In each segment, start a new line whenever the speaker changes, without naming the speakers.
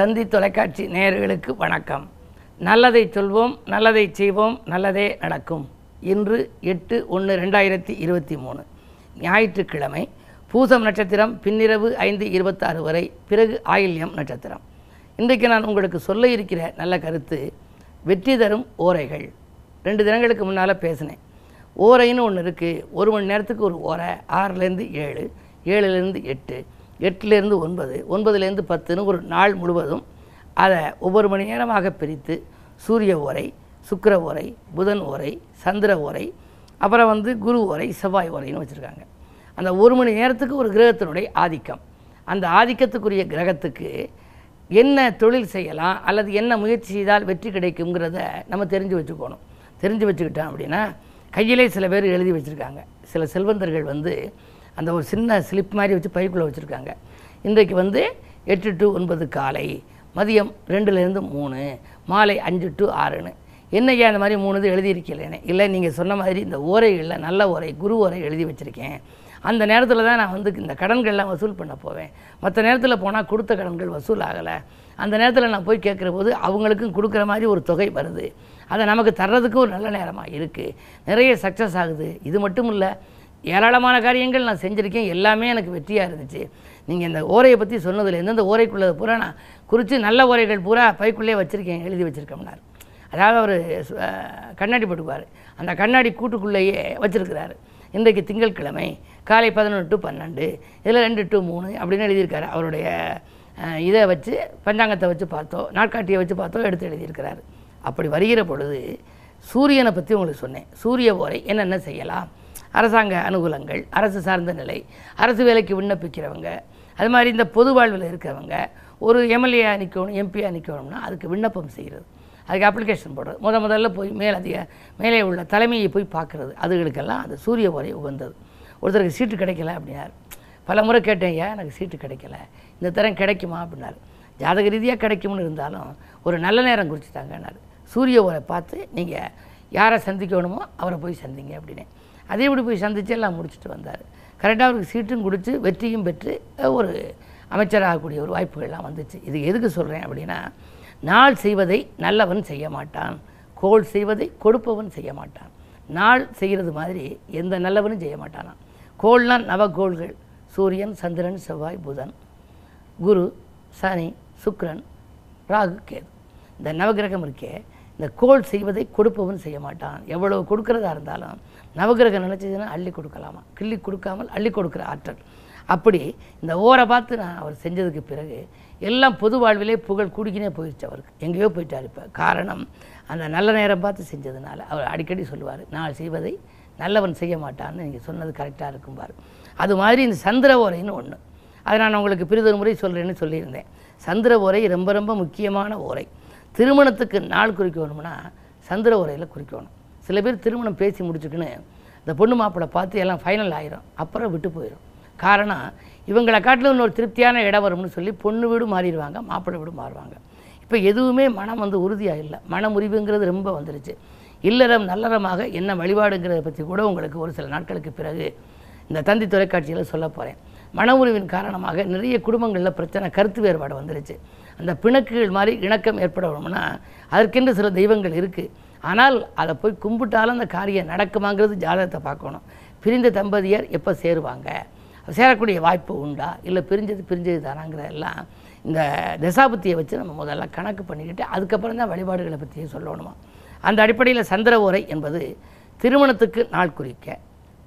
தந்தி தொலைக்காட்சி நேயர்களுக்கு வணக்கம். நல்லதை சொல்வோம் நல்லதை செய்வோம் நல்லதே நடக்கும். இன்று எட்டு ஒன்று ரெண்டாயிரத்தி இருபத்தி மூணு. ஞாயிற்றுக்கிழமை பூசம் நட்சத்திரம் பின்னிரவு ஐந்து இருபத்தாறு வரை பிறகு ஆயில்யம் நட்சத்திரம். இன்றைக்கு நான் உங்களுக்கு சொல்ல இருக்கிற நல்ல கருத்து வெற்றி தரும் ஓரைகள். ரெண்டு தினங்களுக்கு முன்னால் பேசினேன். ஓரைன்னு ஒன்று இருக்குது ஒரு மணி நேரத்துக்கு ஒரு ஓரை ஆறுலேருந்து ஏழு ஏழுலேருந்து எட்டு எட்டுலேருந்து ஒன்பது ஒன்பதுலேருந்து பத்துன்னு ஒரு நாள் முழுவதும் அதை ஒவ்வொரு மணி நேரமாக பிரித்து சூரிய உரை சுக்கர உரை புதன் உரை சந்திர உரை அப்புறம் வந்து குரு உரை செவ்வாய் உரைன்னு வச்சுருக்காங்க. அந்த ஒரு மணி நேரத்துக்கு ஒரு கிரகத்தினுடைய ஆதிக்கம். அந்த ஆதிக்கத்துக்குரிய கிரகத்துக்கு என்ன தொழில் செய்யலாம் அல்லது என்ன முயற்சி செய்தால் வெற்றி கிடைக்குங்கிறத நம்ம தெரிஞ்சு வச்சுக்கணும். தெரிஞ்சு வச்சுக்கிட்டோம் அப்படின்னா கையிலே சில பேர் எழுதி வச்சுருக்காங்க. சில செல்வந்தர்கள் வந்து அந்த ஒரு சின்ன ஸ்லிப் மாதிரி வச்சு பைக்குள்ளே வச்சுருக்காங்க. இன்றைக்கு வந்து எட்டு டு ஒன்பது காலை மதியம் ரெண்டுலேருந்து மூணு மாலை அஞ்சு டு ஆறுன்னு. என்னையா அந்த மாதிரி மூணு இது எழுதியிருக்கலைன்னு இல்லை நீங்கள் சொன்ன மாதிரி இந்த ஓரைகளில் நல்ல ஓரை குரு ஓரை எழுதி வச்சுருக்கேன். அந்த நேரத்தில் தான் நான் வந்து இந்த கடன்கள்லாம் வசூல் பண்ண போவேன். மற்ற நேரத்தில் போனால் கொடுத்த கடன்கள் வசூல் ஆகலை. அந்த நேரத்தில் நான் போய் கேட்குற போது அவங்களுக்கும் கொடுக்குற மாதிரி ஒரு தொகை வருது. அதை நமக்கு தர்றதுக்கும் ஒரு நல்ல நேரமாக இருக்குது நிறைய சக்ஸஸ் ஆகுது. இது மட்டும் இல்லை ஏராளமான காரியங்கள் நான் செஞ்சுருக்கேன். எல்லாமே எனக்கு வெற்றியாக இருந்துச்சு. நீங்கள் இந்த ஓரையை பற்றி சொன்னதில் எந்தெந்த ஓரைக்குள்ளது பூரா நான் குறித்து நல்ல ஓரைகள் பூரா பைக்குள்ளே வச்சுருக்கேன் எழுதி வச்சுருக்கோம்னார். அதாவது அவர் கண்ணாடி போட்டுக்குவார். அந்த கண்ணாடி கூட்டுக்குள்ளேயே வச்சுருக்கிறாரு. இன்றைக்கு திங்கட்கிழமை காலை பதினொன்று டு பன்னெண்டு இதில் ரெண்டு டு மூணு அப்படின்னு எழுதியிருக்காரு. அவருடைய இதை வச்சு பஞ்சாங்கத்தை வச்சு பார்த்தோ நாட்காட்டியை வச்சு பார்த்தோ எடுத்து எழுதியிருக்கிறாரு. அப்படி வருகிற பொழுது சூரியனை பற்றி உங்களுக்கு சொன்னேன். சூரிய ஓரை என்னென்ன செய்யலாம்? அரசாங்க அனுகூலங்கள் அரசு சார்ந்த நிலை அரசு வேலைக்கு விண்ணப்பிக்கிறவங்க அது மாதிரி இந்த பொது வாழ்வில் இருக்கிறவங்க ஒரு எம்எல்ஏ நிற்கணும் எம்பியை நிற்கணும்னா அதுக்கு விண்ணப்பம் செய்கிறது அதுக்கு அப்ளிகேஷன் போடுறது. முத முதல்ல போய் மேல் அதிக மேலே உள்ள தலைமையை போய் பார்க்குறது. அதுகளுக்கெல்லாம் அது சூரிய உரை உகந்தது. ஒருத்தருக்கு சீட்டு கிடைக்கல அப்படின்னார். பல முறை கேட்டேன் ஏன் எனக்கு சீட்டு கிடைக்கல? இந்த தரம் கிடைக்குமா? அப்படின்னாரு. ஜாதக ரீதியாக கிடைக்கும்னு இருந்தாலும் ஒரு நல்ல நேரம் குறிச்சிட்டாங்கன்னாரு. சூரிய உரை பார்த்து நீங்கள் யாரை சந்திக்கணுமோ அவரை போய் சந்திங்க அப்படின்னு. அதே இப்படி போய் சந்தித்து எல்லாம் முடிச்சுட்டு வந்தார். கரெக்டாக அவருக்கு சீட்டும் கொடுத்து வெற்றியும் பெற்று ஒரு அமைச்சராகக்கூடிய ஒரு வாய்ப்புகள்லாம் வந்துச்சு. இது எதுக்கு சொல்கிறேன் அப்படின்னா நாள் செய்வதை நல்லவன் செய்ய மாட்டான். கோள் செய்வதை கொடுப்பவன் செய்ய மாட்டான். நாள் செய்கிறது மாதிரி எந்த நல்லவனும் செய்ய மாட்டானான் கோள்னா நவகோள்கள் சூரியன் சந்திரன் செவ்வாய் புதன் குரு சனி சுக்ரன் ராகு கேது. இந்த நவகிரகம் இருக்கே இந்த கோல் செய்வதை கொடுப்பவன் செய்ய மாட்டான். எவ்வளவு கொடுக்கறதா இருந்தாலும் நவகிரகம் நினச்சதுன்னா அள்ளி கொடுக்கலாமா? கிள்ளி கொடுக்காமல் அள்ளி கொடுக்குற ஆற்றல். அப்படி இந்த ஓரை பார்த்து நான் அவர் செஞ்சதுக்கு பிறகு எல்லாம் பொது வாழ்விலே புகழ் கூடிக்கினே போயிடுச்சு அவருக்கு. எங்கேயோ போயிட்டார் இப்போ. காரணம் அந்த நல்ல நேரம் பார்த்து செஞ்சதுனால அவர் அடிக்கடி சொல்லுவார் நான் செய்வதை நல்லவன் செய்ய மாட்டான்னு நீங்கள் சொன்னது கரெக்டாக இருக்கும்பார். அது மாதிரி இந்த சந்திர ஓரைன்னு ஒன்று அதை நான் உங்களுக்கு பிரிதொரு முறை சொல்கிறேன்னு சொல்லியிருந்தேன். சந்திர ஓரை ரொம்ப ரொம்ப முக்கியமான ஓரை. திருமணத்துக்கு நாள் குறிக்கணும்னா சந்திர உரையில் குறிக்கணும் சில பேர் திருமணம் பேசி முடிச்சுக்கின்னு இந்த பொண்ணு மாப்பிள்ளை பார்த்து எல்லாம் ஃபைனல் ஆயிரும். அப்புறம் விட்டு போயிடும் காரணம் இவங்களை காட்டிலும் இன்னொரு திருப்தியான இடம் வரும்னு சொல்லி பொண்ணு வீடு மாறிடுவாங்க மாப்பிள்ளை வீடு மாறுவாங்க. இப்போ எதுவுமே மனம் வந்து உறுதியாக இல்லை. மன முறிவுங்கிறது ரொம்ப வந்துருச்சு. இல்லறம் நல்லறமாக என்ன வழிபாடுங்கிறத பற்றி கூட உங்களுக்கு ஒரு சில நாட்களுக்கு பிறகு இந்த தந்தி தொலைக்காட்சியில் சொல்ல போகிறேன் மன உறவின் காரணமாக நிறைய குடும்பங்களில் பிரச்சனை கருத்து வேறுபாடு வந்துருச்சு. அந்த பிணக்குகள் மாதிரி இணக்கம் ஏற்படணும்னா அதற்கென்று சில தெய்வங்கள் இருக்குது ஆனால் அதை போய் கும்பிட்டாலும் அந்த காரியம் நடக்குமாங்கிறது ஜாதகத்தை பார்க்கணும். பிரிந்த தம்பதியர் எப்போ சேருவாங்க? சேரக்கூடிய வாய்ப்பு உண்டா? இல்லை பிரிஞ்சது பிரிஞ்சது தானாங்கிறதெல்லாம் இந்த தசாபுத்தியை வச்சு நம்ம முதல்ல கணக்கு பண்ணிக்கிட்டு அதுக்கப்புறம் தான் வழிபாடுகளை பற்றியே சொல்லணுமா? அந்த அடிப்படையில் சந்திர ஓரை என்பது திருமணத்துக்கு நாள் குறிக்க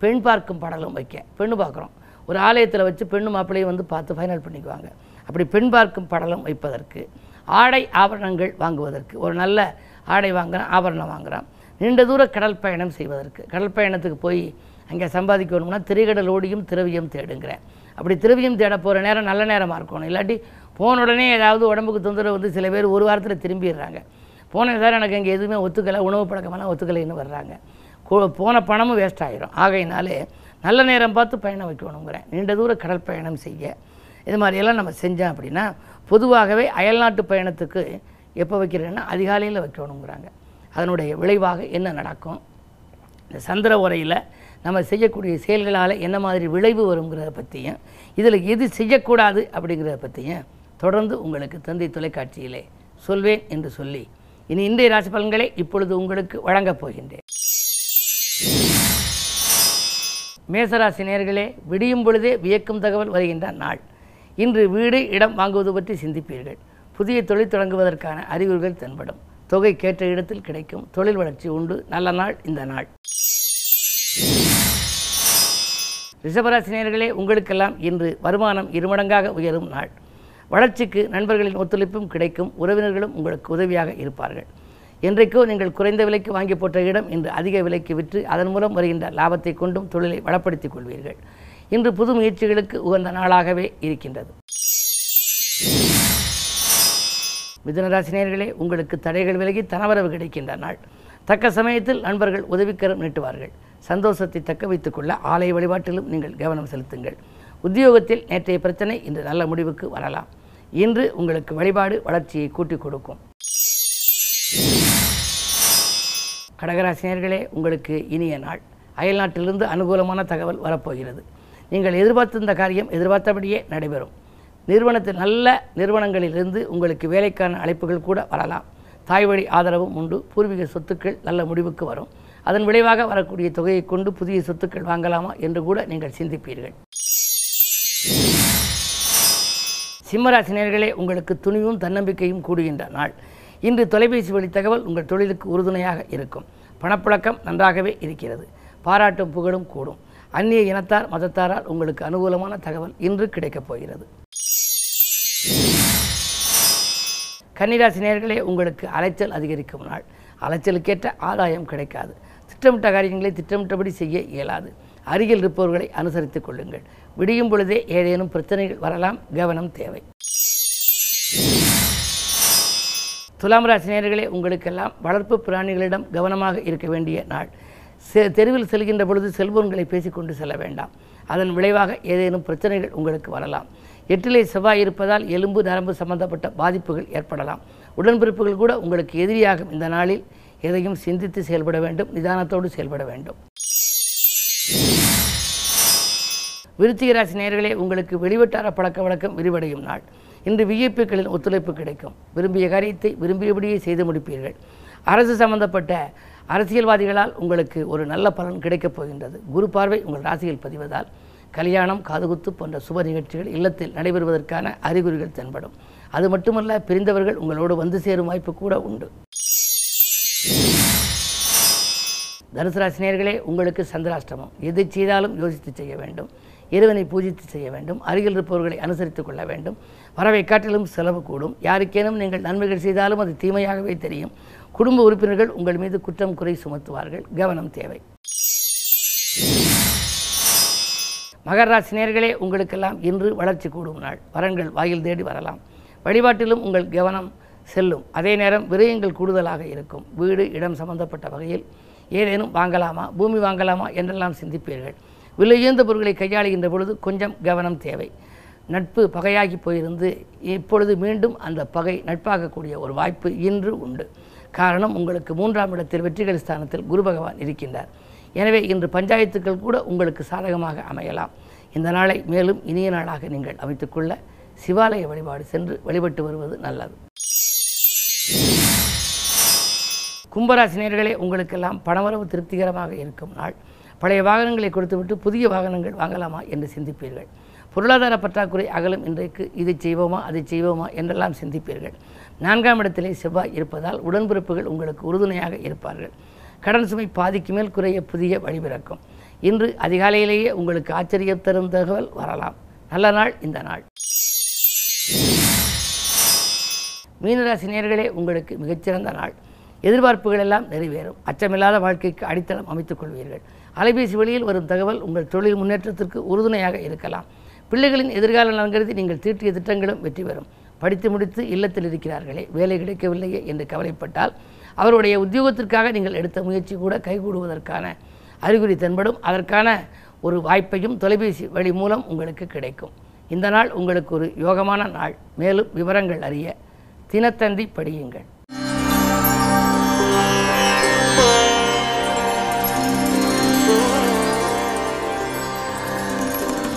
பெண் பார்க்கும் படலும் வைக்க பெண்ணு பார்க்குறோம். ஒரு ஆலயத்தில் வச்சு பெண்ணு மாப்பிள்ளையும் வந்து பார்த்து ஃபைனல் பண்ணிக்குவாங்க. அப்படி பெண் பார்க்கும் படலம் வைப்பதற்கு ஆடை ஆபரணங்கள் வாங்குவதற்கு ஒரு நல்ல ஆடை வாங்குகிறான் ஆபரணம் வாங்குறான். நீண்ட தூர கடல் பயணம் செய்வதற்கு கடல் பயணத்துக்கு போய் அங்கே சம்பாதிக்கணும்னா திரைகடல் ஓடியும் திரவியம் தேடுங்கிறேன். அப்படி திரவியம் தேட போகிற நேரம் நல்ல நேரமாக இருக்கணும். இல்லாட்டி போன உடனே ஏதாவது உடம்புக்கு தொந்தரவு வந்து சில பேர் ஒரு வாரத்தில் திரும்பிடுறாங்க. போன சார் எனக்கு இங்கே எதுவுமே ஒத்துக்கலை உணவு பழக்கமெல்லாம் ஒத்துக்கலைன்னு வர்றாங்க. கோ- போன பணமும் வேஸ்ட் ஆகிரும் ஆகையினாலே நல்ல நேரம் பார்த்து பயணம் வைக்கணுங்கிறேன் நீண்ட தூர கடல் பயணம் செய்ய. இது மாதிரியெல்லாம் நம்ம செஞ்சோம் அப்படின்னா பொதுவாகவே அயல்நாட்டு பயணத்துக்கு எப்போ வைக்கிறேன்னா அதிகாலையில் வைக்கணுங்கிறாங்க அதனுடைய விளைவாக என்ன நடக்கும்? இந்த சந்திர உரையில் நம்ம செய்யக்கூடிய செயல்களால் என்ன மாதிரி விளைவு வருங்கிறத பற்றியும் இதில் எது செய்யக்கூடாது அப்படிங்கிறத பற்றியும் தொடர்ந்து உங்களுக்கு தந்தை தொலைக்காட்சியிலே சொல்வேன் என்று சொல்லி இனி இன்றைய ராசி பலன்களை இப்பொழுது உங்களுக்கு வழங்கப் போகின்றேன். மேசராசி நேர்களே விடியும் பொழுதே வியக்கும் தகவல் வருகின்ற நாள். இன்று வீடு இடம் வாங்குவது பற்றி சிந்திப்பீர்கள். புதிய தொழில் தொடங்குவதற்கான அறிகுறிகள் தென்படும். தொகை கேட்ட இடத்தில் கிடைக்கும். தொழில் வளர்ச்சி உண்டு. நல்ல நாள் இந்த நாள். ரிஷபராசினியர்களே உங்களுக்கெல்லாம் இன்று வருமானம் இருமடங்காக உயரும் நாள். வளர்ச்சிக்கு நண்பர்களின் ஒத்துழைப்பும் கிடைக்கும். உறவினர்களும் உங்களுக்கு உதவியாக இருப்பார்கள். என்றைக்கோ நீங்கள் குறைந்த விலைக்கு வாங்கி போட்ட இடம் இன்று அதிக விலைக்கு விற்று அதன் மூலம் வருகின்ற லாபத்தை கொண்டும் தொழிலை வளப்படுத்திக் கொள்வீர்கள். இன்று புது முயற்சிகளுக்கு உகந்த நாளாகவே இருக்கின்றது. மிதுனராசினியர்களே உங்களுக்கு தடைகள் விலகி தனவரவு கிடைக்கின்ற நாள். தக்க சமயத்தில் நண்பர்கள் உதவிக்கரம் நீட்டுவார்கள். சந்தோஷத்தை தக்க வைத்துக் கொள்ள ஆலய வழிபாட்டிலும் நீங்கள் கவனம் செலுத்துங்கள். உத்தியோகத்தில் நேற்றைய பிரச்சனை இன்று நல்ல முடிவுக்கு வரலாம். இன்று உங்களுக்கு வழிபாடு வளர்ச்சியை கூட்டிக் கொடுக்கும். கடகராசினியர்களே உங்களுக்கு இனிய நாள். அயல்நாட்டிலிருந்து அனுகூலமான தகவல் வரப்போகிறது. நீங்கள் எதிர்பார்த்திருந்த காரியம் எதிர்பார்த்தபடியே நடைபெறும். நிறுவனத்தில் நல்ல நிறுவனங்களிலிருந்து உங்களுக்கு வேலைக்கான அழைப்புகள் கூட வரலாம். தாய் வழி ஆதரவும் உண்டு. பூர்வீக சொத்துக்கள் நல்ல முடிவுக்கு வரும். அதன் விளைவாக வரக்கூடிய தொகையை கொண்டு புதிய சொத்துக்கள் வாங்கலாமா என்று கூட நீங்கள் சிந்திப்பீர்கள். சிம்மராசினியர்களே உங்களுக்கு துணிவும் தன்னம்பிக்கையும் கூடுகின்ற நாள். இன்று தொலைபேசி வழி தகவல் உங்கள் தொழிலுக்கு உறுதுணையாக இருக்கும். பணப்புழக்கம் நன்றாகவே இருக்கிறது. பாராட்டும் புகழும் கூடும். அந்நிய இனத்தார் மதத்தாரால் உங்களுக்கு அனுகூலமான தகவல் இன்று கிடைக்கப் போகிறது. கன்னிராசினியர்களே உங்களுக்கு அலைச்சல் அதிகரிக்கும் நாள். அலைச்சலுக்கேற்ற ஆதாயம் கிடைக்காது. திட்டமிட்ட காரியங்களை திட்டமிட்டபடி செய்ய இயலாது. அருகில் இருப்பவர்களை அனுசரித்துக் கொள்ளுங்கள். விடியும் பொழுதே ஏதேனும் பிரச்சனைகள் வரலாம். கவனம் தேவை. துலாம் ராசினியர்களே உங்களுக்கெல்லாம் வளர்ப்பு பிராணிகளிடம் கவனமாக இருக்க வேண்டிய நாள். செ- தெருவில் செல்கின்ற பொழுது செல்போன்களை பேசிக்கொண்டு செல்ல வேண்டாம். அதன் விளைவாக ஏதேனும் பிரச்சனைகள் உங்களுக்கு வரலாம். எட்டிலே செவ்வாய் இருப்பதால் எலும்பு நரம்பு சம்பந்தப்பட்ட பாதிப்புகள் ஏற்படலாம். உடன்பிறப்புகள் கூட உங்களுக்கு எதிரியாகும். இந்த நாளில் எதையும் சிந்தித்து செயல்பட வேண்டும். நிதானத்தோடு செயல்பட வேண்டும். விருச்சிக ராசி நேயர்களே உங்களுக்கு வெளிவட்டார பழக்க வழக்கம் விரிவடையும் நாள். இன்று விஐபிக்களின் ஒத்துழைப்பு கிடைக்கும். விரும்பிய காரியத்தை விரும்பியபடியே செய்து முடிப்பீர்கள். அரசு சம்பந்தப்பட்ட அரசியல்வாதிகளால் உங்களுக்கு ஒரு நல்ல பலன் கிடைக்கப் போகின்றது. குரு பார்வை உங்கள் ராசியில் பதிவதால் கல்யாணம் காதுகுத்து போன்ற சுப நிகழ்ச்சிகள் இல்லத்தில் நடைபெறுவதற்கான அறிகுறிகள் தென்படும். அது மட்டுமல்ல பிரிந்தவர்கள் உங்களோடு வந்து சேரும் வாய்ப்பு கூட உண்டு. தனுசு ராசினியர்களே உங்களுக்கு சந்திராஷ்டமம். எதை செய்தாலும் யோசித்து செய்ய வேண்டும். இறைவனை பூஜித்து செய்ய வேண்டும் அருகில் இருப்பவர்களை அனுசரித்து கொள்ள வேண்டும். வரவை காட்டிலும் செலவு கூடும். யாருக்கேனும் நீங்கள் நன்மைகள் செய்தாலும் அது தீமையாகவே தெரியும். குடும்ப உறுப்பினர்கள் உங்கள் மீது குற்றம் குறை சுமத்துவார்கள். கவனம் தேவை. மகர ராசினியர்களே உங்களுக்கெல்லாம் இன்று வளர்ச்சி கூடும் நாள். வரன்கள் வாயில் தேடி வரலாம். வழிபாட்டிலும் உங்கள் கவனம் செல்லும். அதே நேரம் விரயங்கள் கூடுதலாக இருக்கும். வீடு இடம் சம்பந்தப்பட்ட வகையில் ஏதேனும் வாங்கலாமா பூமி வாங்கலாமா என்றெல்லாம் சிந்திப்பீர்கள். விலையுந்த பொருட்களை கையாளுகின்ற பொழுது கொஞ்சம் கவனம் தேவை. நட்பு பகையாகி போயிருந்து இப்பொழுது மீண்டும் அந்த பகை நட்பாகக்கூடிய ஒரு வாய்ப்பு இன்று உண்டு. காரணம் உங்களுக்கு மூன்றாம் இடத்தில் வெற்றிகள் ஸ்தானத்தில் குரு பகவான் இருக்கின்றார். எனவே இன்று பஞ்சாயத்துக்கள் கூட உங்களுக்கு சாதகமாக அமையலாம். இந்த நாளை மேலும் இனிய நாளாக நீங்கள் அமைத்துக்கொள்ள சிவாலய வழிபாடு சென்று வழிபட்டு வருவது நல்லது. கும்பராசினியர்களே உங்களுக்கெல்லாம் பணவரவு திருப்திகரமாக இருக்கும் நாள். பழைய வாகனங்களை கொடுத்துவிட்டு புதிய வாகனங்கள் வாங்கலாமா என்று சிந்திப்பீர்கள். பொருளாதார பற்றாக்குறை அகலும் இன்றைக்கு இதை செய்வோமா அதை செய்வோமா என்றெல்லாம் சிந்திப்பீர்கள். நான்காம் இடத்திலே செவ்வாய் இருப்பதால் உடன்பிறப்புகள் உங்களுக்கு உறுதுணையாக இருப்பார்கள். கடன் சுமை பாதிக்கு மேல் குறைய புதிய வழிபிறக்கும் இன்று அதிகாலையிலேயே உங்களுக்கு ஆச்சரியம் தரும் தகவல் வரலாம். நல்ல நாள் இந்த நாள். மீனராசி நேர்களே உங்களுக்கு மிகச்சிறந்த நாள். எதிர்பார்ப்புகள் எல்லாம் நிறைவேறும். அச்சமில்லாத வாழ்க்கைக்கு அடித்தளம் அமைத்துக் கொள்வீர்கள். அலைபேசி வழியில் வரும் தகவல் உங்கள் தொழில் முன்னேற்றத்திற்கு உறுதுணையாக இருக்கலாம். பிள்ளைகளின் எதிர்கால நலன் கருதி நீங்கள் தீட்டிய திட்டங்களும் வெற்றி பெறும். படித்து முடித்து இல்லத்தில் இருக்கிறார்களே வேலை கிடைக்கவில்லையே என்று கவலைப்பட்டால் அவருடைய உத்தியோகத்திற்காக நீங்கள் எடுத்த முயற்சி கூட கைகூடுவதற்கான அறிகுறி தென்படும். அதற்கான ஒரு வாய்ப்பையும் தொலைபேசி வழி மூலம் உங்களுக்கு கிடைக்கும். இந்த நாள் உங்களுக்கு ஒரு யோகமான நாள். மேலும் விவரங்கள் அறிய தினத்தந்தி படியுங்கள்.